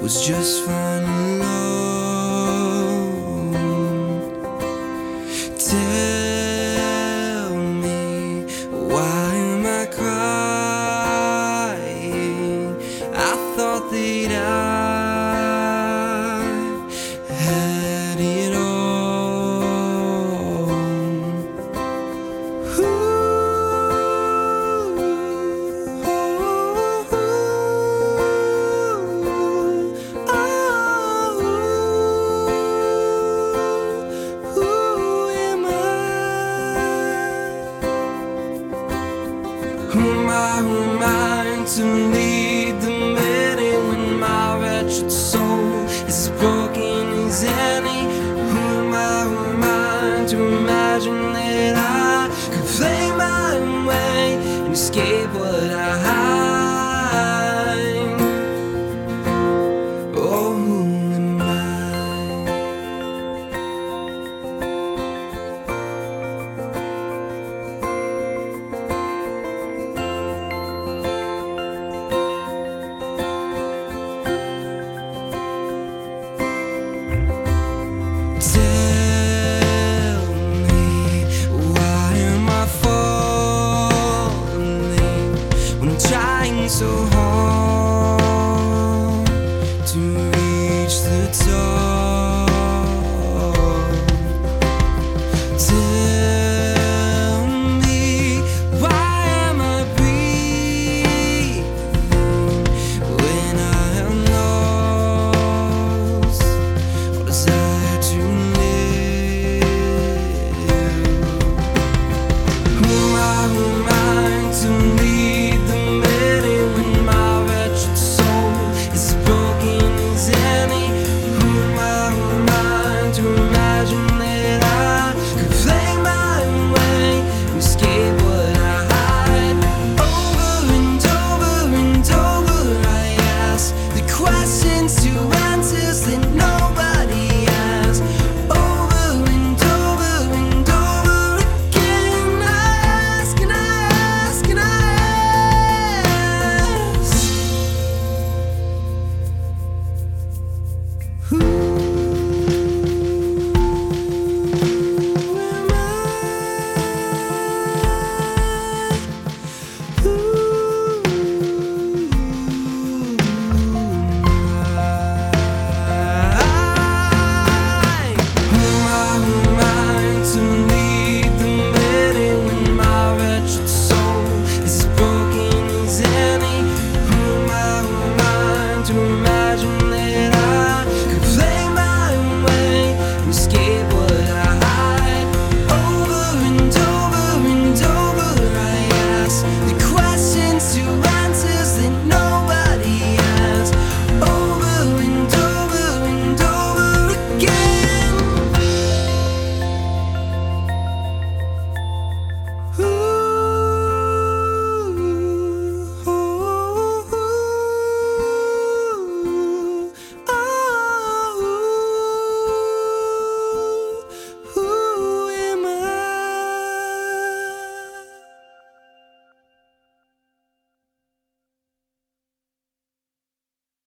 was just fine alone. Who am I, who am I to lead the many when my wretched soul is broken as any? Who am I, who am I to imagine that I could play my own way and escape what I hide?